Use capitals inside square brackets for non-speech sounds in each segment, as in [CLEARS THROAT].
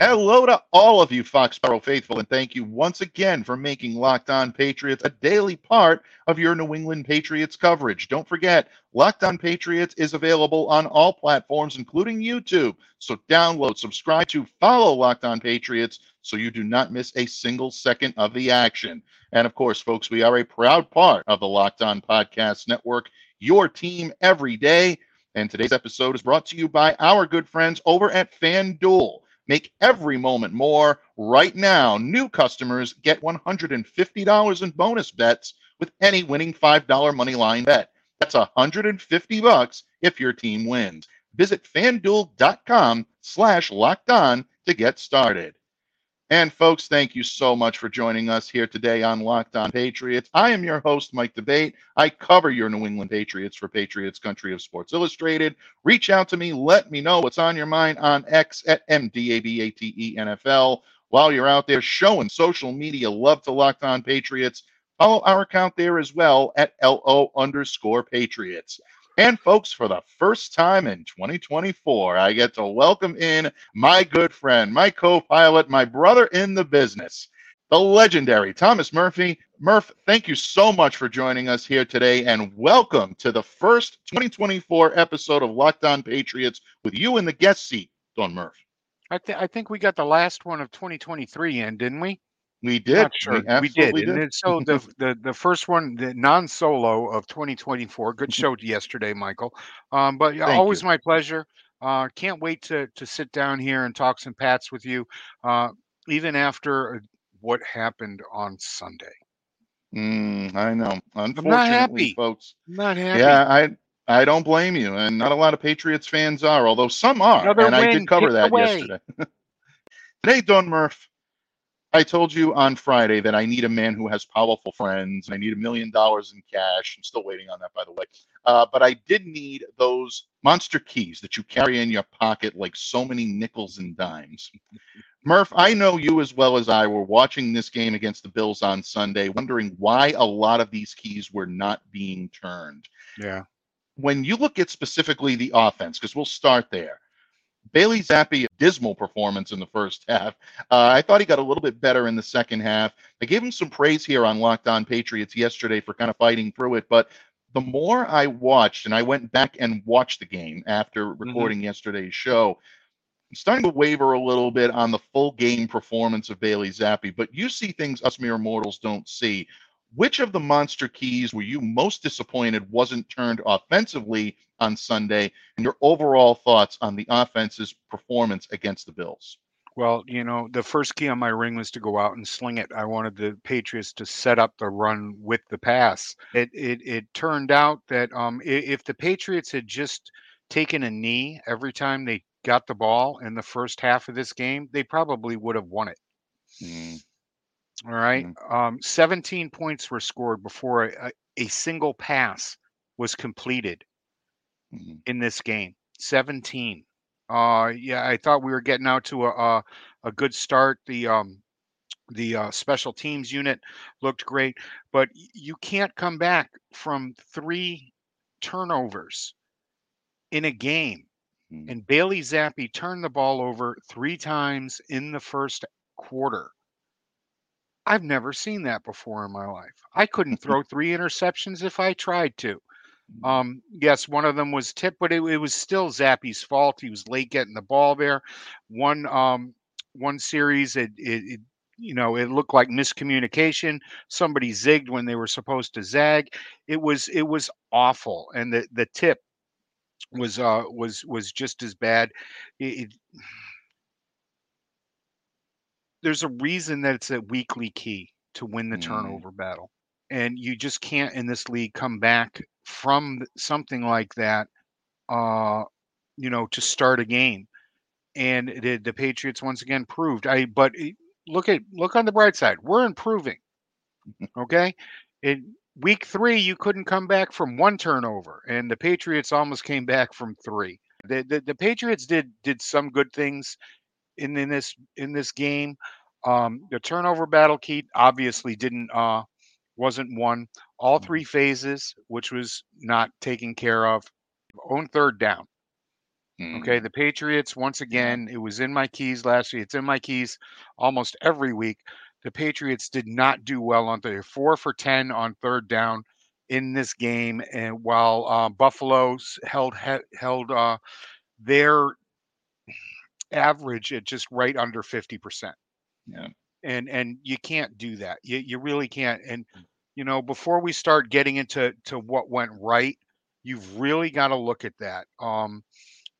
Hello to all of you Foxborough faithful, and thank you once again for making Locked On Patriots a daily part of your New England Patriots coverage. Don't forget, Locked On Patriots is available on all platforms, including YouTube. So download, subscribe to, follow Locked On Patriots so you do not miss a single second of the action. And of course, folks, we are a proud part of the Locked On Podcast Network, your team every day. And today's episode is brought to you by our good friends over at FanDuel. Make every moment more. Right now, new customers get $150 in bonus bets with any winning $5 money line bet. That's 150 bucks if your team wins. Visit fanduel.com slash locked on to get started. And folks, thank you so much for joining us here today on Locked On Patriots. I am your host, Mike D'Abate. I cover your New England Patriots for Patriots Country of Sports Illustrated. Reach out to me, let me know what's on your mind on X at MDABATENFL. While you're out there showing social media love to Locked On Patriots, follow our account there as well at LO underscore Patriots. And folks, for the first time in 2024, I get to welcome in my good friend, my co pilot, my brother in the business, the legendary Thomas Murphy. Murph, thank you so much for joining us here today and welcome to the first 2024 episode of Locked On Patriots with you in the guest seat, Don Murph. I, th- I think we got the last one of 2023 in, didn't we? We did. Sure. We, we did. did. And so the, [LAUGHS] the the first one, the non-solo of 2024. Good show yesterday, Michael. Um, but yeah, always you. my pleasure. Uh, can't wait to to sit down here and talk some Pats with you, uh, even after what happened on Sunday. Mm, I know. Unfortunately, I'm not happy, folks. I'm not happy. Yeah, I I don't blame you, and not a lot of Patriots fans are, although some are, Another and win, I did cover that away. yesterday. [LAUGHS] Today, Don Murph, I told you on Friday that I need a man who has powerful friends. And I need a million dollars in cash. I'm still waiting on that, by the way. Uh, but I did need those monster keys that you carry in your pocket like so many nickels and dimes. Murph, I know you as well as I were watching this game against the Bills on Sunday, wondering why a lot of these keys were not being turned. Yeah. When you look at specifically the offense, because we'll start there. Bailey Zappe, dismal performance in the first half. Uh, I thought he got a little bit better in the second half. I gave him some praise here on Locked On Patriots yesterday for kind of fighting through it. But the more I watched, and I went back and watched the game after recording mm-hmm. yesterday's show, I'm starting to waver a little bit on the full game performance of Bailey Zappe. But you see things us mere mortals don't see. Which of the monster keys were you most disappointed wasn't turned offensively on Sunday, and your overall thoughts on the offense's performance against the Bills? Well, you know, the first key on my ring was to go out and sling it. I wanted the Patriots to set up the run with the pass. It it, it turned out that um, if the Patriots had just taken a knee every time they got the ball in the first half of this game, they probably would have won it. Mm. All right. Mhm. Um, 17 points were scored before a, a single pass was completed Mhm. in this game. 17. Uh, yeah, I thought we were getting out to a a, a good start. The um, the uh, special teams unit looked great, but you can't come back from three turnovers in a game. Mhm. And Bailey Zappe turned the ball over three times in the first quarter. I've never seen that before in my life. I couldn't throw three interceptions if I tried to. Um, yes, one of them was tipped, but it, it was still Zappe's fault. He was late getting the ball there. One um, one series, it, it, it you know it looked like miscommunication. Somebody zigged when they were supposed to zag. It was it was awful, and the the tip was uh was was just as bad. It, it, there's a reason that it's a weekly key to win the Mm. turnover battle, and you just can't in this league come back from something like that. Uh, you know, to start a game, and the, the Patriots once again proved. I but it- look at look on the bright side, we're improving. [LAUGHS] Okay, in week three, you couldn't come back from one turnover, and the Patriots almost came back from three. The the, the Patriots did did some good things in, in this in this game. Um, the turnover battle key obviously didn't uh wasn't won. All three phases, which was not taken care of, own third down. Mm. Okay, the Patriots once again, it was in my keys last week. It's in my keys almost every week. The Patriots did not do well on third, four for ten on third down in this game, and while uh, Buffalo held held uh, their average at just right under fifty percent, Yeah. and and you can't do that. You you really can't. And you know, before we start getting into to what went right, you've really got to look at that. Um,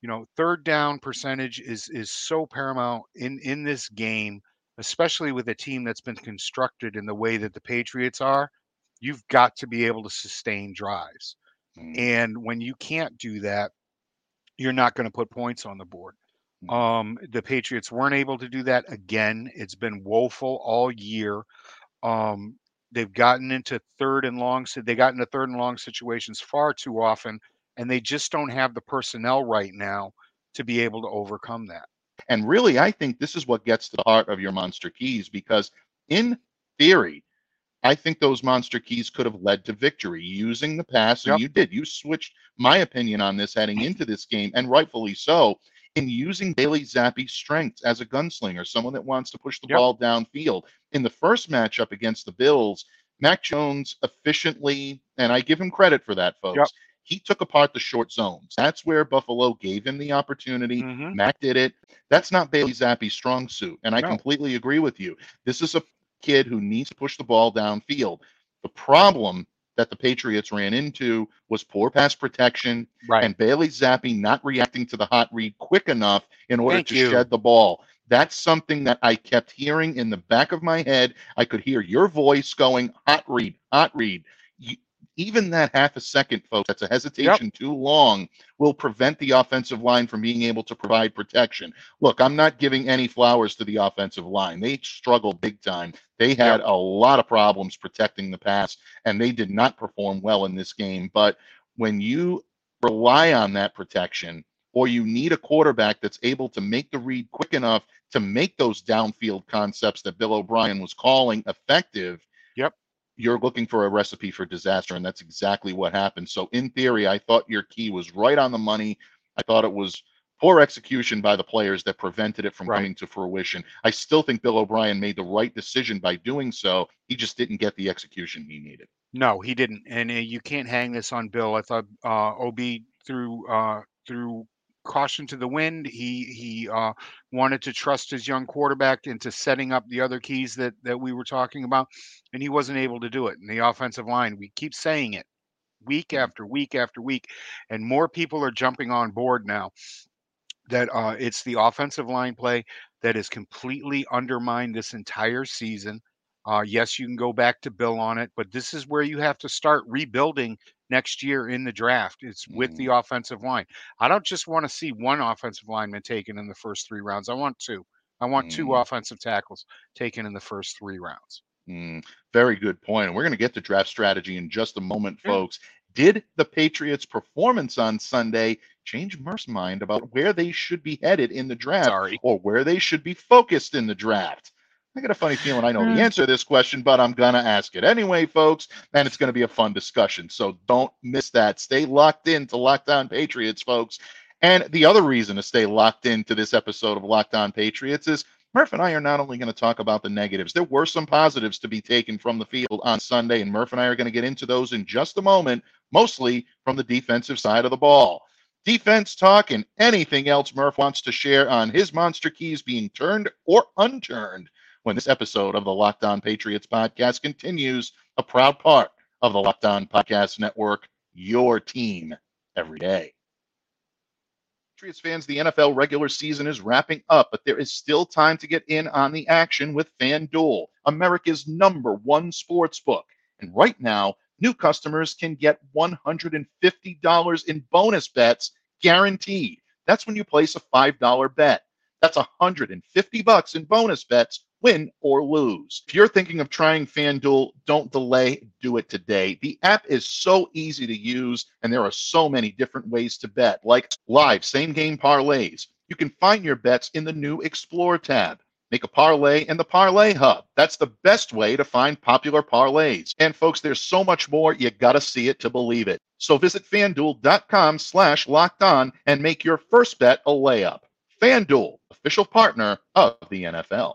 you know, third down percentage is is so paramount in in this game, especially with a team that's been constructed in the way that the Patriots are. You've got to be able to sustain drives, Mm. and when you can't do that, you're not going to put points on the board. Mm. Um, the Patriots weren't able to do that again. It's been woeful all year. Um, they've gotten into third and long, so they got into third and long situations far too often, and they just don't have the personnel right now to be able to overcome that. And really, I think this is what gets to the heart of your monster keys because, in theory, I think those monster keys could have led to victory using the pass. And Yep. you did. You switched my opinion on this heading into this game, and rightfully so, in using Bailey Zappe's strengths as a gunslinger, someone that wants to push the Yep. ball downfield. In the first matchup against the Bills, Mac Jones efficiently, and I give him credit for that, folks. Yep. He took apart the short zones. That's where Buffalo gave him the opportunity. Mhm. Mac did it. That's not Bailey Zappe's strong suit. And I No. completely agree with you. This is a kid who needs to push the ball downfield. The problem that the Patriots ran into was poor pass protection Right. and Bailey Zappe not reacting to the hot read quick enough in order Thank to you. shed the ball. That's something that I kept hearing in the back of my head. I could hear your voice going, hot read, hot read. Even that half a second, folks, that's a hesitation too long, will prevent the offensive line from being able to provide protection. Look, I'm not giving any flowers to the offensive line. They struggled big time. They had a lot of problems protecting the pass, and they did not perform well in this game. But when you rely on that protection, or you need a quarterback that's able to make the read quick enough to make those downfield concepts that Bill O'Brien was calling effective. You're looking for a recipe for disaster, and that's exactly what happened. So, in theory, I thought your key was right on the money. I thought it was poor execution by the players that prevented it from Right. coming to fruition. I still think Bill O'Brien made the right decision by doing so. He just didn't get the execution he needed. No, he didn't, and uh, you can't hang this on Bill. I thought uh, Ob threw uh, threw caution to the wind. He he uh, wanted to trust his young quarterback into setting up the other keys that that we were talking about, and he wasn't able to do it. And the offensive line, we keep saying it week after week after week, and more people are jumping on board now. That uh, it's the offensive line play that has completely undermined this entire season. Uh, yes, you can go back to Bill on it, but this is where you have to start rebuilding next year in the draft. It's with the offensive line. I don't just want to see one offensive lineman taken in the first three rounds. I want two. I want two Mm. offensive tackles taken in the first three rounds. Mm, very good point. And we're going to get to draft strategy in just a moment, Yeah. folks. Did the Patriots' performance on Sunday change Murph's mind about where they should be headed in the draft Sorry. or where they should be focused in the draft? I got a funny feeling I know the uh. answer to this question, but I'm going to ask it anyway, folks. And it's going to be a fun discussion. So don't miss that. Stay locked in to Locked On Patriots, folks. And the other reason to stay locked into this episode of Locked On Patriots is Murph and I are not only going to talk about the negatives, there were some positives to be taken from the field on Sunday, and Murph and I are going to get into those in just a moment, mostly from the defensive side of the ball. Defense talk and anything else Murph wants to share on his monster keys being turned or unturned when this episode of the Locked On Patriots podcast continues, a proud part of the Locked On Podcast Network, your team every day. Patriots fans, the NFL regular season is wrapping up, but there is still time to get in on the action with FanDuel, America's number one sports book. And right now, new customers can get $150 in bonus bets guaranteed. That's when you place a $5 bet. That's 150 bucks in bonus bets, win or lose. If you're thinking of trying FanDuel, don't delay, do it today. The app is so easy to use, and there are so many different ways to bet, like live same game parlays. You can find your bets in the new Explore tab. Make a parlay in the Parlay Hub. That's the best way to find popular parlays. And folks, there's so much more. You got to see it to believe it. So visit fanduel.com slash locked on and make your first bet a layup. FanDuel, official partner of the NFL.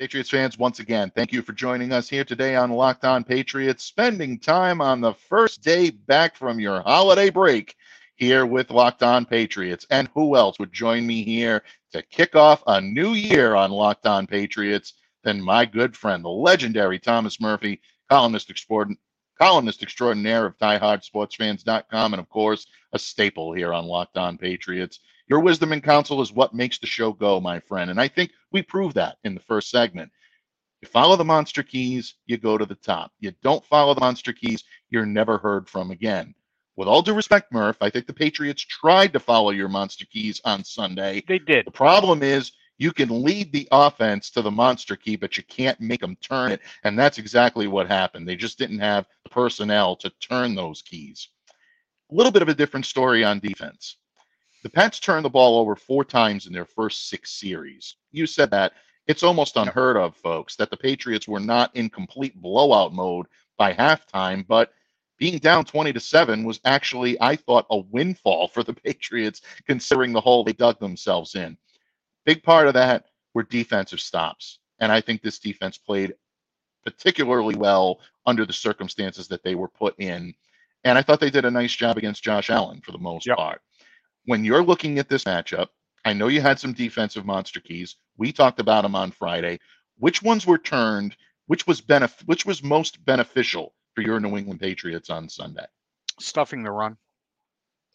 Patriots fans, once again, thank you for joining us here today on Locked On Patriots, spending time on the first day back from your holiday break here with Locked On Patriots. And who else would join me here to kick off a new year on Locked On Patriots than my good friend, the legendary Thomas Murphy, columnist, extraordin- columnist extraordinaire of DieHardSportsFans.com, and of course, a staple here on Locked On Patriots. Your wisdom and counsel is what makes the show go, my friend. And I think we proved that in the first segment. You follow the monster keys, you go to the top. You don't follow the monster keys, you're never heard from again. With all due respect, Murph, I think the Patriots tried to follow your monster keys on Sunday. They did. The problem is you can lead the offense to the monster key, but you can't make them turn it. And that's exactly what happened. They just didn't have the personnel to turn those keys. A little bit of a different story on defense. The Pats turned the ball over four times in their first six series. You said that. It's almost unheard of, folks, that the Patriots were not in complete blowout mode by halftime, but being down 20 to 7 was actually, I thought, a windfall for the [LAUGHS] Patriots, considering the hole they dug themselves in. Big part of that were defensive stops. And I think this defense played particularly well under the circumstances that they were put in. And I thought they did a nice job against Josh Allen for the most Yep. part when you're looking at this matchup, I know you had some defensive monster keys. We talked about them on Friday. Which ones were turned? Which was benef- Which was most beneficial for your New England Patriots on Sunday? stuffing the run.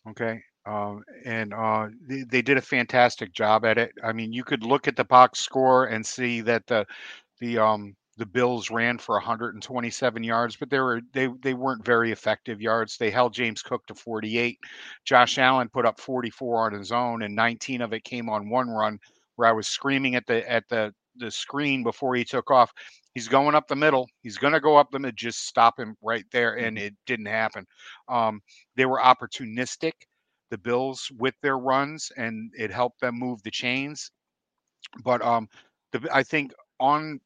Okay. Um, and uh, they, they did a fantastic job at it. I mean, you could look at the box score and see that the the um, the Bills ran for 127 yards, but they were they they weren't very effective yards. They held James Cook to 48. Josh Allen put up 44 on his own, and 19 of it came on one run where I was screaming at the at the the screen before he took off. He's going up the middle. He's going to go up the middle. Just stop him right there, and it didn't happen. Um, they were opportunistic, the Bills, with their runs, and it helped them move the chains. But um, the, I think on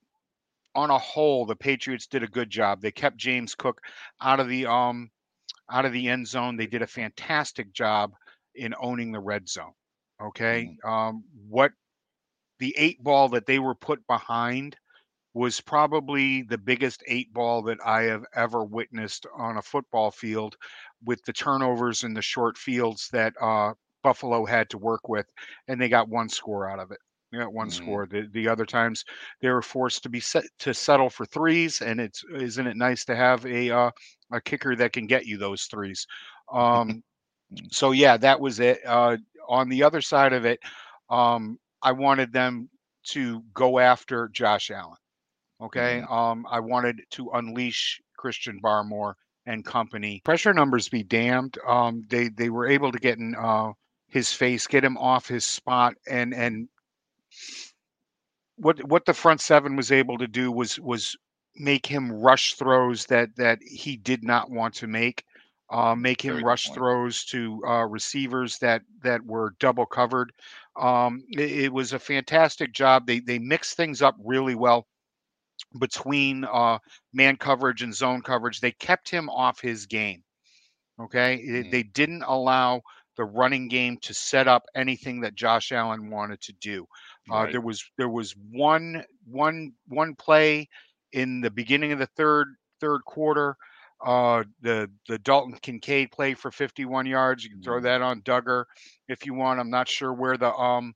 on a whole, the Patriots did a good job. They kept James Cook out of the um out of the end zone. They did a fantastic job in owning the red zone. Okay, um, what the eight ball that they were put behind was probably the biggest eight ball that I have ever witnessed on a football field with the turnovers and the short fields that uh, Buffalo had to work with, and they got one score out of it. They got one Mhm. score. The, the other times they were forced to be set to settle for threes, and it's isn't it nice to have a uh, a kicker that can get you those threes? [LAUGHS] Um, so yeah, that was it. Uh, on the other side of it, um, I wanted them to go after Josh Allen. Okay. Um, I wanted to unleash Christian Barmore and company. Pressure numbers be damned. Um, they they were able to get in uh, his face, get him off his spot, and and what what the front seven was able to do was was make him rush throws that that he did not want to make. Uh, make him Very rush point. throws to uh, receivers that that were double covered. Um, it, it was a fantastic job. They they mixed things up really well between uh, man coverage and zone coverage. They kept him off his game. Okay, mm-hmm. they didn't allow the running game to set up anything that Josh Allen wanted to do. Uh, right. There was there was one one one play in the beginning of the third third quarter. Uh, the the Dalton Kincaid play for 51 yards. You can throw mm-hmm. that on Dugger if you want. I'm not sure where the um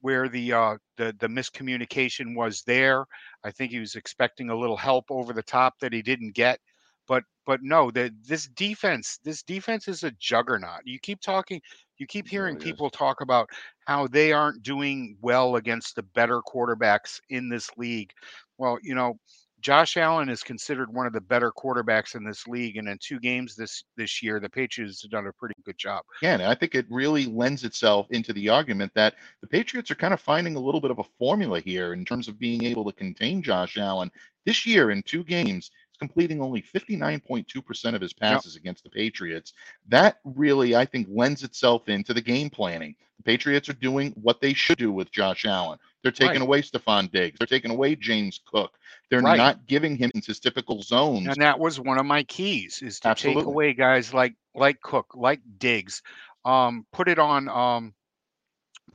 where the uh the the miscommunication was there. I think he was expecting a little help over the top that he didn't get. But but no, that this defense, this defense is a juggernaut. You keep talking, you keep hearing really people talk about how they aren't doing well against the better quarterbacks in this league. Well, you know, Josh Allen is considered one of the better quarterbacks in this league, and in two games this this year, the Patriots have done a pretty good job. Yeah, and I think it really lends itself into the argument that the Patriots are kind of finding a little bit of a formula here in terms of being able to contain Josh Allen this year in two games completing only 59.2% of his passes yep. against the Patriots. That really, I think, lends itself into the game planning. The Patriots are doing what they should do with Josh Allen. They're taking right. away Stefon Diggs. They're taking away James Cook. They're right. not giving him his typical zones. And that was one of my keys is to Absolutely. take away guys like like Cook, like Diggs. Um, put it on um,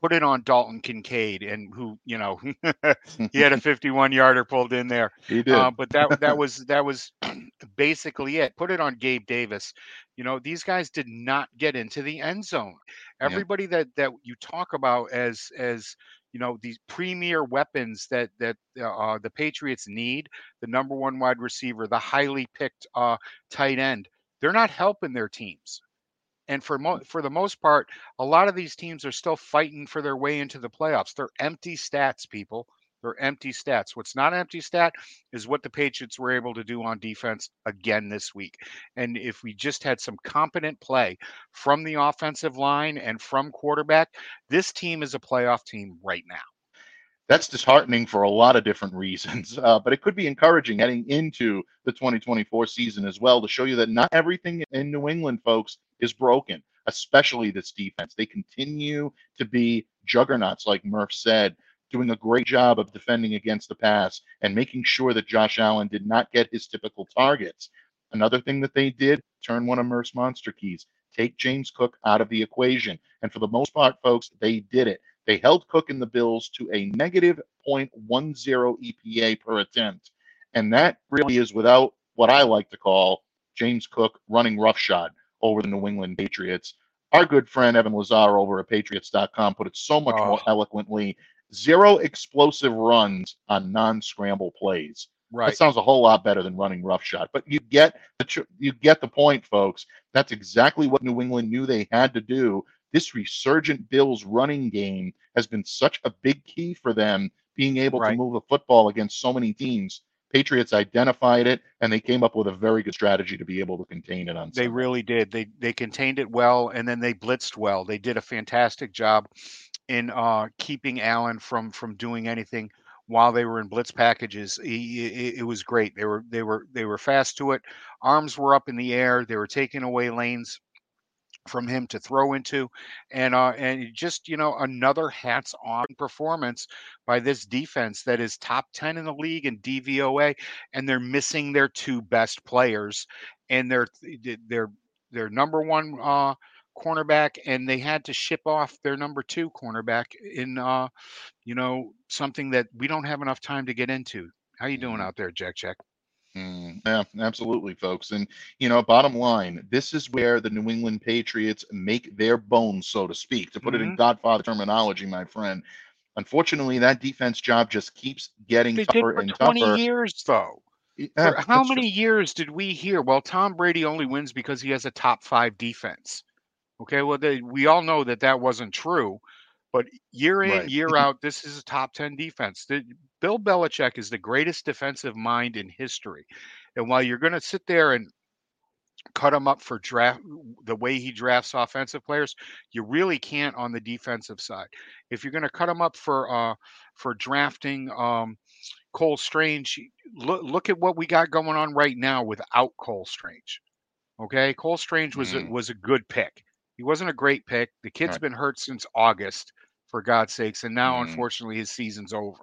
put it on Dalton Kincaid, and who you know [LAUGHS] he had a [LAUGHS] 51 yarder pulled in there. He did, uh, but that that [LAUGHS] was that was [CLEARS THROAT] basically it. Put it on Gabe Davis. You know these guys did not get into the end zone. Everybody yeah. that that you talk about as as you know these premier weapons that that uh, the Patriots need, the number one wide receiver, the highly picked uh, tight end. They're not helping their teams. And for mo- for the most part, a lot of these teams are still fighting for their way into the playoffs. They're empty stats, people. They're empty stats. What's not empty stat is what the Patriots were able to do on defense again this week. And if we just had some competent play from the offensive line and from quarterback, this team is a playoff team right now that's disheartening for a lot of different reasons. [LAUGHS] Uh, but it could be encouraging heading into the 2024 season as well to show you that not everything in New England, folks, is broken, especially this defense. They continue to be juggernauts, like Murph said, doing a great job of defending against the pass and making sure that Josh Allen did not get his typical targets. Another thing that they did, turn one of Murph's monster keys, take James Cook out of the equation. And for the most part, folks, they did it. They held Cook and the Bills to a negative 0.10 EPA per attempt. And that really is without what I like to call James Cook running roughshod over the New England Patriots. Our good friend Evan Lazar over at Patriots.com put it so much oh. more ah. eloquently. Zero explosive runs on non-scramble plays. Right. That sounds a whole lot better than running roughshod. But you get the you get the point, folks. That's exactly what New England knew they had to do this resurgent Bills running game has been such a big key for them being able right. to move the football against so many teams. Patriots identified it and they came up with a very good strategy to be able to contain it on. They really did. They they contained it well and then they blitzed well. They did a fantastic job in uh, keeping Allen from from doing anything while they were in blitz packages. He, it, it was great. They were they were they were fast to it. Arms were up in the air. They were taking away lanes from him to throw into and uh and just you know another hats on performance by this defense that is top 10 in the league in DVOA and they're missing their two best players and their their their number one uh cornerback and they had to ship off their number 2 cornerback in uh you know something that we don't have enough time to get into how you doing mm-hmm. out there Jack Jack Mm, yeah, absolutely, folks. And, you know, bottom line, this is where the New England Patriots make their bones, so to speak. To put mm-hmm. it in mm-hmm. Godfather terminology, my friend. Unfortunately, that defense job just keeps getting they tougher and tougher. 20 years, though. Yeah, how many true. years did we hear? Well, Tom Brady only wins because he has a top five defense. Okay, well, they, we all know that that wasn't true. But year in, right. year [LAUGHS] out, this is a top 10 defense. Bill Belichick is the greatest defensive mind in history. And while you're going to sit there and cut him up for draft the way he drafts offensive players you really can't on the defensive side if you're going to cut him up for uh for drafting um Cole Strange look look at what we got going on right now without Cole Strange okay Cole Strange was mm. a, was a good pick he wasn't a great pick the kid's right. been hurt since August for God's sakes and now mm. unfortunately his season's over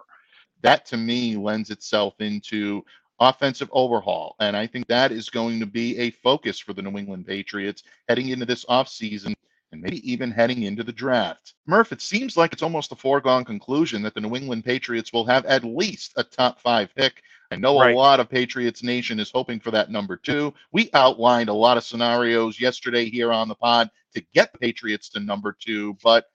that to me lends itself into offensive overhaul. And I think that is going to be a focus for the New England Patriots heading into this offseason and maybe even heading into the draft. Murph, it seems like it's almost a foregone conclusion that the New England Patriots will have at least a top five pick. I know right. a lot of Patriots Nation is hoping for that number two. We outlined a lot of scenarios yesterday here on the pod to get the Patriots to number two, but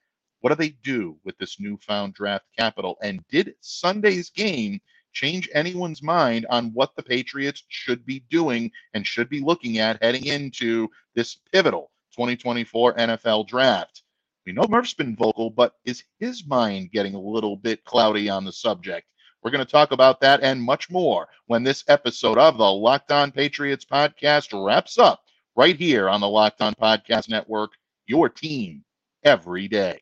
what do they do with this newfound draft capital? And did Sunday's game change anyone's mind on what the Patriots should be doing and should be looking at heading into this pivotal 2024 NFL draft? We know Murph's been vocal, but is his mind getting a little bit cloudy on the subject? We're going to talk about that and much more when this episode of the Locked On Patriots podcast wraps up right here on the Locked On Podcast Network, your team every day.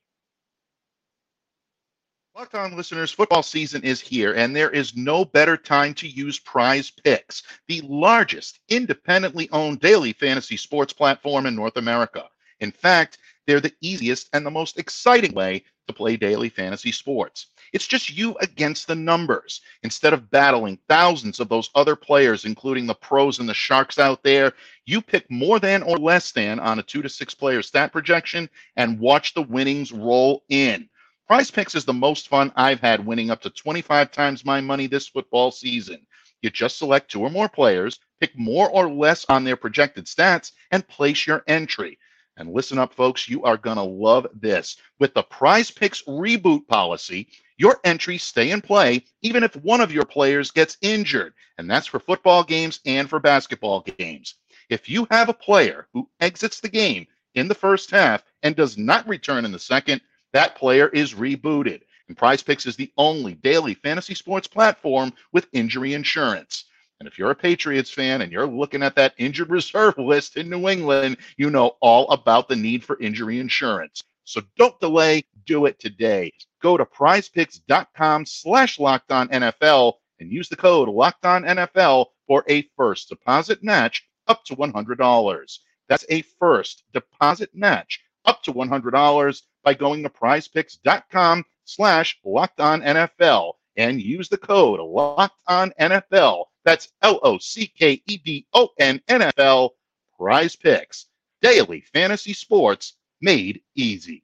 Locked on listeners, football season is here, and there is no better time to use Prize Picks, the largest independently owned daily fantasy sports platform in North America. In fact, they're the easiest and the most exciting way to play daily fantasy sports. It's just you against the numbers. Instead of battling thousands of those other players, including the pros and the sharks out there, you pick more than or less than on a two to six player stat projection and watch the winnings roll in. Prize Picks is the most fun I've had winning up to 25 times my money this football season. You just select two or more players, pick more or less on their projected stats, and place your entry. And listen up, folks, you are going to love this. With the Prize Picks reboot policy, your entries stay in play even if one of your players gets injured. And that's for football games and for basketball games. If you have a player who exits the game in the first half and does not return in the second, that player is rebooted. And Prize Picks is the only daily fantasy sports platform with injury insurance. And if you're a Patriots fan and you're looking at that injured reserve [LAUGHS] list in New England, you know all about the need for injury insurance. So don't delay, do it today. Go to prizepicks.com slash locked on NFL and use the code locked on NFL for a first deposit match up to $100. That's a first deposit match up to $100 by going to prizepicks.com slash locked on NFL and use the code locked on NFL. That's L O C K E D O N N F L. Prize Picks, daily fantasy sports made easy.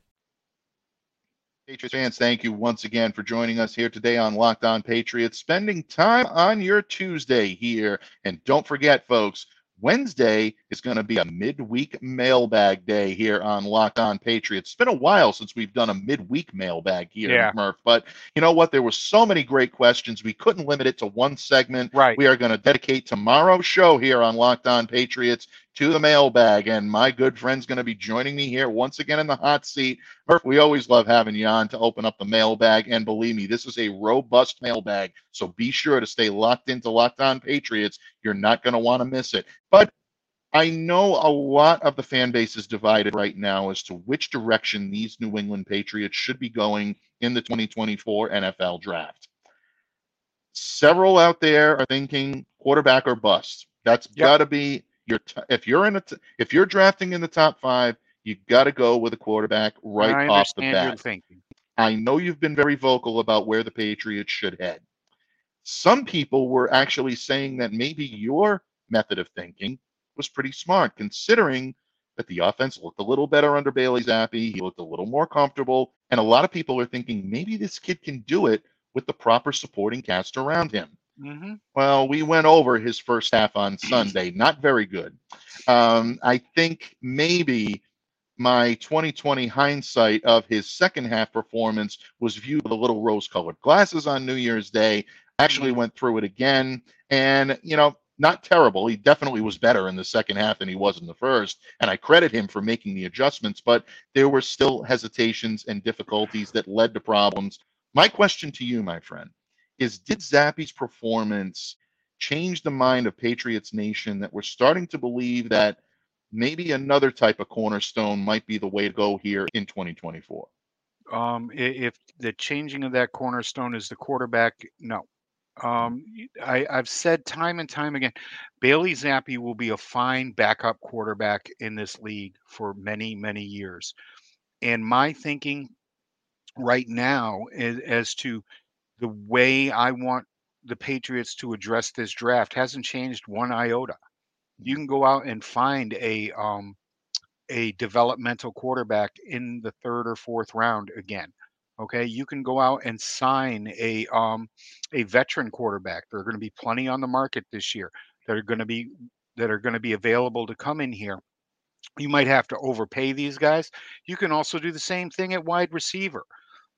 Patriots fans, thank you once again for joining us here today on Locked On Patriots, spending time on your Tuesday here. And don't forget, folks, Wednesday is going to be a midweek mailbag day here on Locked On Patriots. It's been a while since we've done a midweek mailbag here, yeah. Murph. But you know what? There were so many great questions. We couldn't limit it to one segment. Right. We are going to dedicate tomorrow's show here on Locked On Patriots to the mailbag. And my good friend's going to be joining me here once again in the hot seat. Murph, we always love having you on to open up the mailbag. And believe me, this is a robust mailbag. So be sure to stay locked into Locked On Patriots. You're not going to want to miss it. But I know a lot of the fan base is divided right now as to which direction these New England Patriots should be going in the 2024 NFL draft. Several out there are thinking quarterback or bust. That's yep. got to be your t- if you're in a t- if you're drafting in the top 5, you got to go with a quarterback right off the bat. I know you've been very vocal about where the Patriots should head. Some people were actually saying that maybe your method of thinking was pretty smart, considering that the offense looked a little better under Bailey Zappe. He looked a little more comfortable. And a lot of people are thinking maybe this kid can do it with the proper supporting cast around him. Mm-hmm. Well, we went over his first half on [CLEARS THROAT] Sunday. Not very good. Um, I think maybe my 2020 hindsight of his second half performance was viewed with a little rose colored glasses on New Year's Day. Actually mm-hmm. went through it again. And, you know, not terrible. He definitely was better in the second half than he was in the first, and I credit him for making the adjustments, but there were still hesitations and difficulties that led to problems. My question to you, my friend, is did Zappe's performance change the mind of Patriots Nation that we're starting to believe that maybe another type of cornerstone might be the way to go here in 2024? Um, if the changing of that cornerstone is the quarterback, no. Um, I, have said time and time again, Bailey Zappe will be a fine backup quarterback in this league for many, many years. And my thinking right now is, as to the way I want the Patriots to address this draft hasn't changed one iota. You can go out and find a um, a developmental quarterback in the third or fourth round again. Okay, you can go out and sign a um, a veteran quarterback. There are going to be plenty on the market this year that are going to be that are going to be available to come in here. You might have to overpay these guys. You can also do the same thing at wide receiver.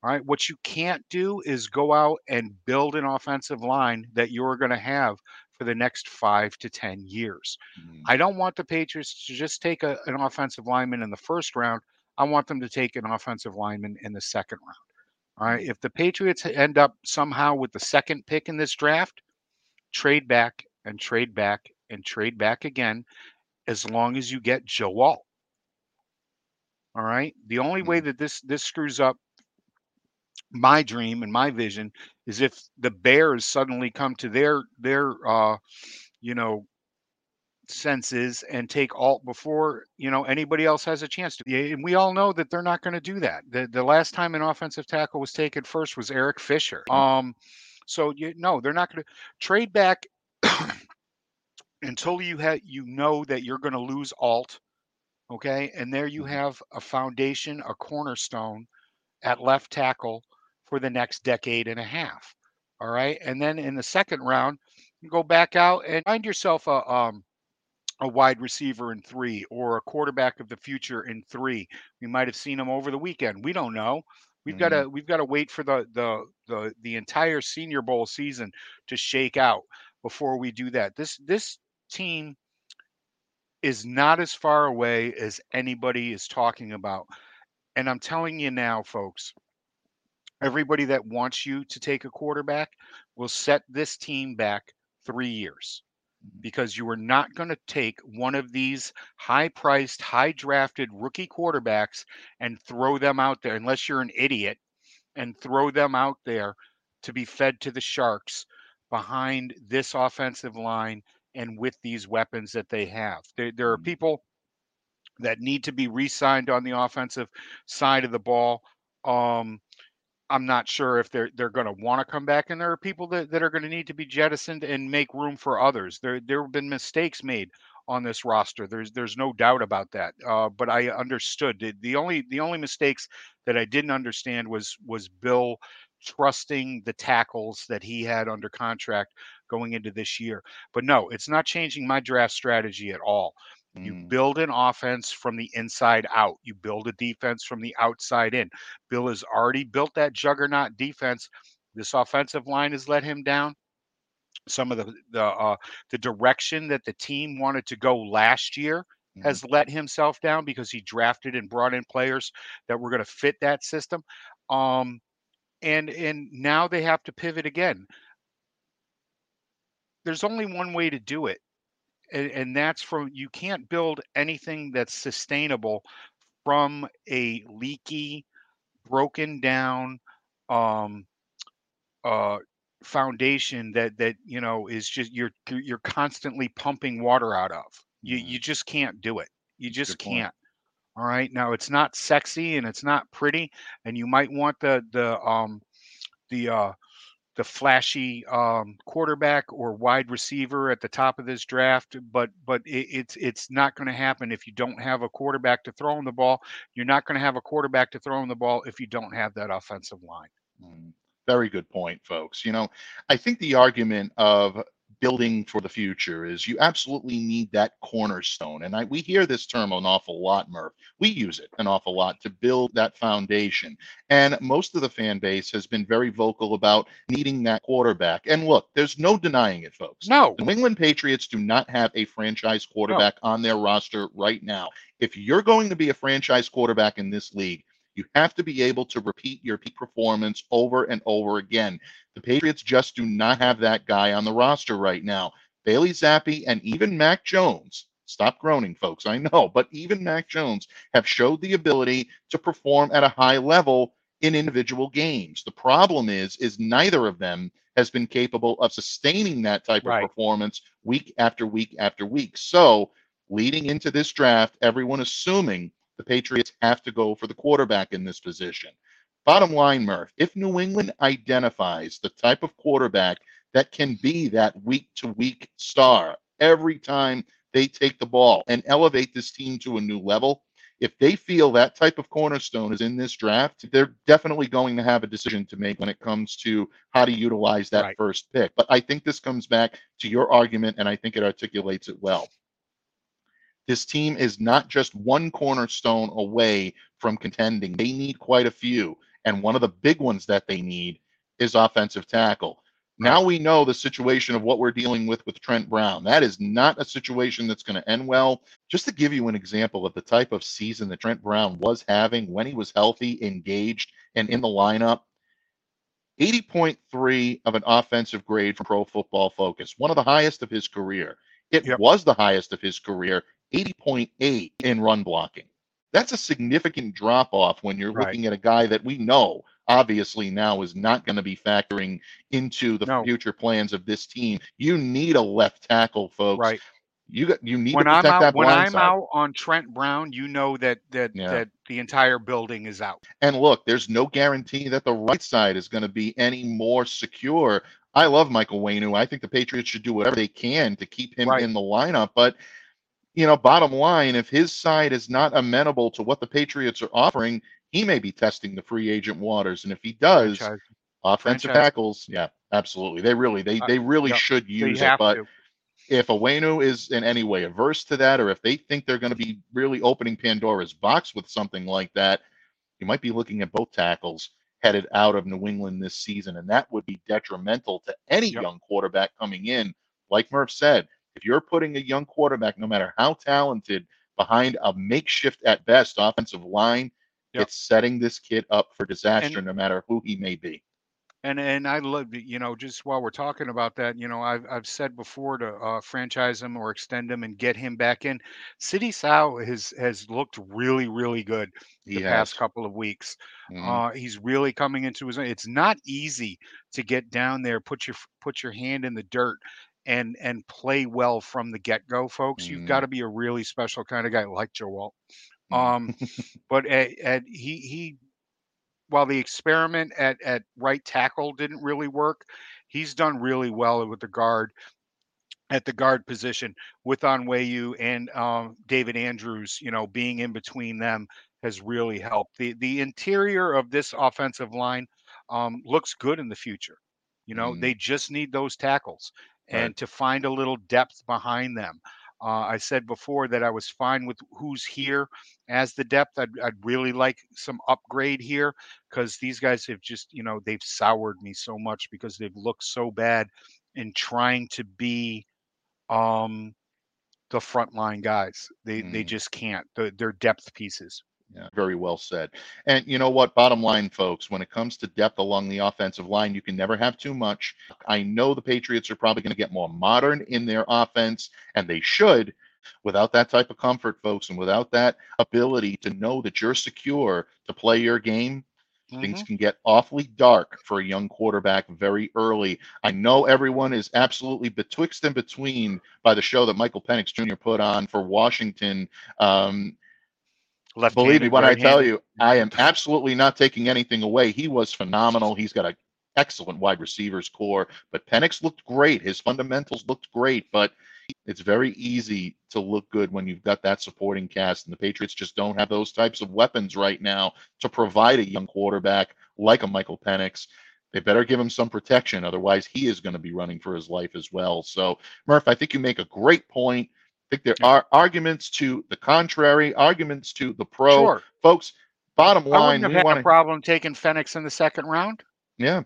All right, what you can't do is go out and build an offensive line that you're going to have for the next five to ten years. Mm, I don't want the Patriots to just take a, an offensive lineman in the first round. I want them to take an offensive lineman in the second round. All right. If the Patriots end up somehow with the second pick in this draft, trade back and trade back and trade back again as long as you get Joe Alt. All right. The only way that this this screws up my dream and my vision is if the Bears suddenly come to their their uh you know senses and take Alt before you know anybody else has a chance to. And we all know that they're not going to do that. The the last time an offensive tackle was taken first was Eric Fisher. Um, so you no, they're not going to trade back [COUGHS] until you have you know that you're going to lose Alt. Okay, and there you Mhm. have a foundation, a cornerstone at left tackle for the next decade and a half. All right, and then in the second round, you go back out and find yourself a um a wide receiver in three or a quarterback of the future in three. We might have seen him over the weekend. We don't know. We've got to mm-hmm. we've got to wait for the the the the entire Senior Bowl season to shake out before we do that. This this team is not as far away as anybody is talking about. And I'm telling you now, folks, everybody that wants you to take a quarterback will set this team back three years because you are not going to take one of these high priced, high drafted rookie quarterbacks and throw them out there unless you're an idiot and throw them out there to be fed to the Sharks behind this offensive line and with these weapons that they have. There, there are Mhm. people that need to be re signed on the offensive side of the ball. Um, I'm not sure if they're they're going to want to come back, and there are people that, that are going to need to be jettisoned and make room for others. There there have been mistakes made on this roster. There's there's no doubt about that. Uh, but I understood the, the only the only mistakes that I didn't understand was was Bill trusting the tackles that he had under contract going into this year. But no, it's not changing my draft strategy at all. You Mm, build an offense from the inside out. You build a defense from the outside in. Bill has already built that juggernaut defense. This offensive line has let him down. Some of the the uh, the direction that the team wanted to go last year mhm. has let himself down because he drafted and brought in players that were going to fit that system. Um, and and now they have to pivot again. There's only one way to do it, and, and that's from you can't build anything that's sustainable from a leaky, broken down um, uh, foundation that that you know is just you're you're constantly pumping water out of. You Mhm. you just can't do it. You just can't. All right. Now it's not sexy and it's not pretty, and you might want the the um the uh the flashy um, quarterback or wide receiver at the top of this draft, but but it, it's it's not going to happen if you don't have a quarterback to throw him the ball. You're not going to have a quarterback to throw him the ball if you don't have that offensive line. Mm, Very good point, folks. You know, I think the argument of building for the future is you absolutely need that cornerstone. And I, we hear this term an awful lot, Murph. We use it an awful lot to build that foundation. And most of the fan base has been very vocal about needing that quarterback. And look, there's no denying it, folks. No, The New England Patriots do not have a franchise quarterback on their roster right now. If you're going to be a franchise quarterback in this league, You have to be able to repeat your peak performance over and over again. The Patriots just do not have that guy on the roster right now. Bailey Zappe and even Mac Jones. Stop groaning, folks. I know, but even Mac Jones have showed the ability to perform at a high level in individual games. The problem is, is neither of them has been capable of sustaining that type Right. of performance week after week after week. So, leading into this draft, everyone assuming the Patriots have to go for the quarterback in this position. Bottom line, Murph, if New England identifies the type of quarterback that can be that week to week star every time they take the ball and elevate this team to a new level, if they feel that type of cornerstone is in this draft, they're definitely going to have a decision to make when it comes to how to utilize that Right. first pick. But I think this comes back to your argument, and I think it articulates it well. This team is not just one cornerstone away from contending. They need quite a few. And one of the big ones that they need is offensive tackle. Now we know the situation of what we're dealing with with Trent Brown. That is not a situation that's going to end well. Just to give you an example of the type of season that Trent Brown was having when he was healthy, engaged, and in the lineup, 80.3 of an offensive grade from Pro Football Focus, one of the highest of his career. It Yep. was the highest of his career, 80.8 in run blocking. That's a significant drop off when you're Right. looking at a guy that we know obviously now is not going to be factoring into the No. future plans of this team. You need a left tackle, folks. Right. You got you need When to I'm protect out, that when I'm side. out on Trent Brown, you know that that Yeah. that the entire building is out. And look, there's no guarantee that the right side is going to be any more secure. I love Michael Onwenu. I think the Patriots should do whatever they can to keep him Right. in the lineup. But, you know, bottom line, if his side is not amenable to what the Patriots are offering, he may be testing the free agent waters. And if he does, Franchise. offensive franchise. tackles, yeah, absolutely. They really, they, Uh, they really yep. should use it. But to. if Onwenu is in any way averse to that, or if they think they're going to be really opening Pandora's box with something like that, you might be looking at both tackles headed out of New England this season, and that would be detrimental to any Yep. young quarterback coming in. Like Murph said, if you're putting a young quarterback, no matter how talented, behind a makeshift at best offensive line, Yep. it's setting this kid up for disaster, And- no matter who he may be. And and I love you know just while we're talking about that, you know I've I've said before to uh, franchise him or extend him and get him back in. Sidy Sow has has looked really really good He the past couple of weeks. Mhm. Uh, he's really coming into his. It's not easy to get down there, put your put your hand in the dirt, and and play well from the get go, folks. You've Mhm. got to be a really special kind of guy like Joe Mhm. Um, [LAUGHS] but at, at he he while the experiment at at right tackle didn't really work, he's done really well with the guard at the guard position with Onwenu and um, David Andrews. You know, being in between them has really helped. the The interior of this offensive line um, looks good in the future. You know, Mhm. they just need those tackles and Right. to find a little depth behind them. Uh, I said before that I was fine with who's here as the depth. I'd, I'd really like some upgrade here because these guys have just, you know, they've soured me so much because they've looked so bad in trying to be um the frontline guys. They they Mm. just can't. They're, they're depth pieces. Yeah, very well said. And you know what? Bottom line, folks, when it comes to depth along the offensive line, you can never have too much. I know the Patriots are probably going to get more modern in their offense, and they should. Without that type of comfort, folks, and without that ability to know that you're secure to play your game, things Mhm. can get awfully dark for a young quarterback very early. I know everyone is absolutely betwixt and between by the show that Michael Penix Jr. put on for Washington. Um, Believe me when I tell you, I am absolutely not taking anything away. He was phenomenal. He's got an excellent wide receivers core, but Penix looked great. His fundamentals looked great, but it's very easy to look good when you've got that supporting cast, and the Patriots just don't have those types of weapons right now to provide a young quarterback like a Michael Penix. They better give him some protection, otherwise he is going to be running for his life as well. So, Murph, I think you make a great point. I think there Yeah. are arguments to the contrary, arguments to the pro Sure. folks. Bottom I line, wouldn't have we had want a problem taking Penix in the second round. yeah,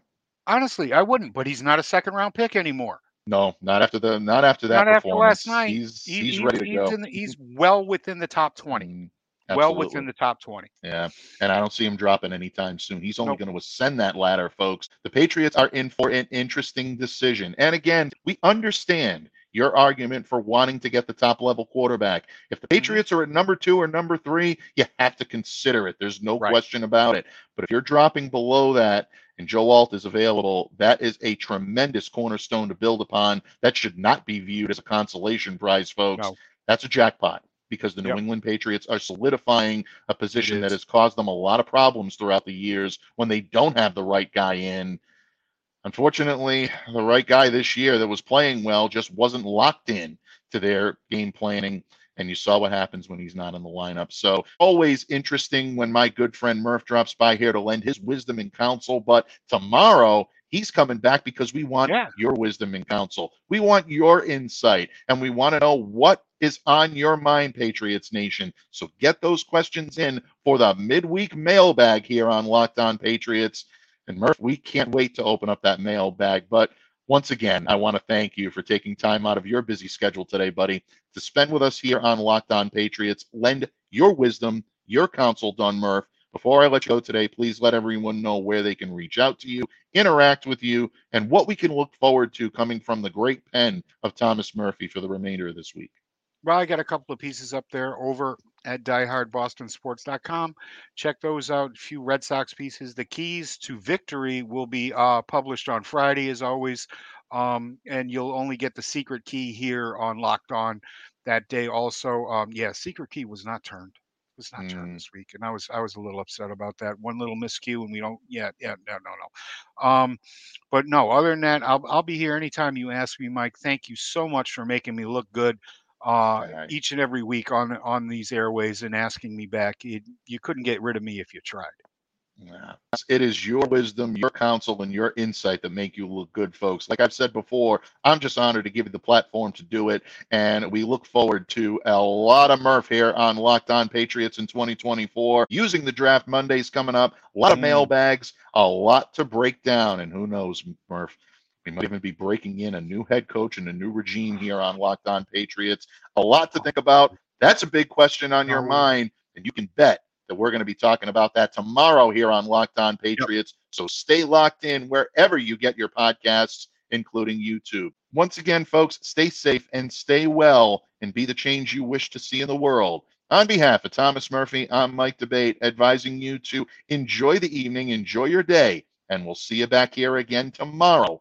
Honestly, I wouldn't. But he's not a second round pick anymore. no, not after the, not after that Not after last night. He's He- he's he- ready to he's go. the- he's well within the top twenty. Mm. well within the top 20. Yeah, and I don't see him dropping anytime soon. He's only Nope. going to ascend that ladder, folks. The Patriots are in for an interesting decision. And again, we understand your argument for wanting to get the top level quarterback. If the Mm-hmm. Patriots are at number two or number three, you have to consider it. There's no Right. question about it. But if you're dropping below that and Joe Alt is available, that is a tremendous cornerstone to build upon. That should not be viewed as a consolation prize, folks. No. That's a jackpot because the New Yep. England Patriots are solidifying a position that has caused them a lot of problems throughout the years when they don't have the right guy in. Unfortunately, the right guy this year that was playing well just wasn't locked in to their game planning. And you saw what happens when he's not in the lineup. So, always interesting when my good friend Murph drops by here to lend his wisdom and counsel. But tomorrow, he's coming back because we want Yeah. your wisdom and counsel. We want your insight and we want to know what is on your mind, Patriots Nation. So, get those questions in for the midweek mailbag here on Locked On Patriots. And Murph, we can't wait to open up that mailbag. But once again, I want to thank you for taking time out of your busy schedule today, buddy, to spend with us here on Locked On Patriots. Lend your wisdom, your counsel, Don Murph. Before I let you go today, please let everyone know where they can reach out to you, interact with you, and what we can look forward to coming from the great pen of Thomas Murphy for the remainder of this week. Well, I got a couple of pieces up there over at diehardbostonsports.com. Check those out. A few Red Sox pieces. The keys to victory will be uh, published on Friday, as always. Um, and you'll only get the secret key here on Locked On that day. Also, um, yeah, secret key was not turned. It was not Mm. turned this week, and I was I was a little upset about that. One little miscue, and we don't. Yeah, yeah, no, no, no. Um, but no, other than that, I'll I'll be here anytime you ask me, Mike. Thank you so much for making me look good uh, each and every week on on these airways and asking me back. You, you couldn't get rid of me if you tried. Yeah. It is your wisdom, your counsel, and your insight that make you look good, folks. Like I've said before, I'm just honored to give you the platform to do it. And we look forward to a lot of Murph here on Locked On Patriots in 2024, using the draft Mondays coming up, a lot of Mm. mailbags, a lot to break down. And who knows, Murph? We might even be breaking in a new head coach and a new regime here on Locked On Patriots. A lot to think about. That's a big question on your Oh. mind. And you can bet that we're going to be talking about that tomorrow here on Locked On Patriots. So stay locked in wherever you get your podcasts, including YouTube. Once again, folks, stay safe and stay well and be the change you wish to see in the world. On behalf of Thomas Murphy, I'm Mike D'Abate, advising you to enjoy the evening, enjoy your day, and we'll see you back here again tomorrow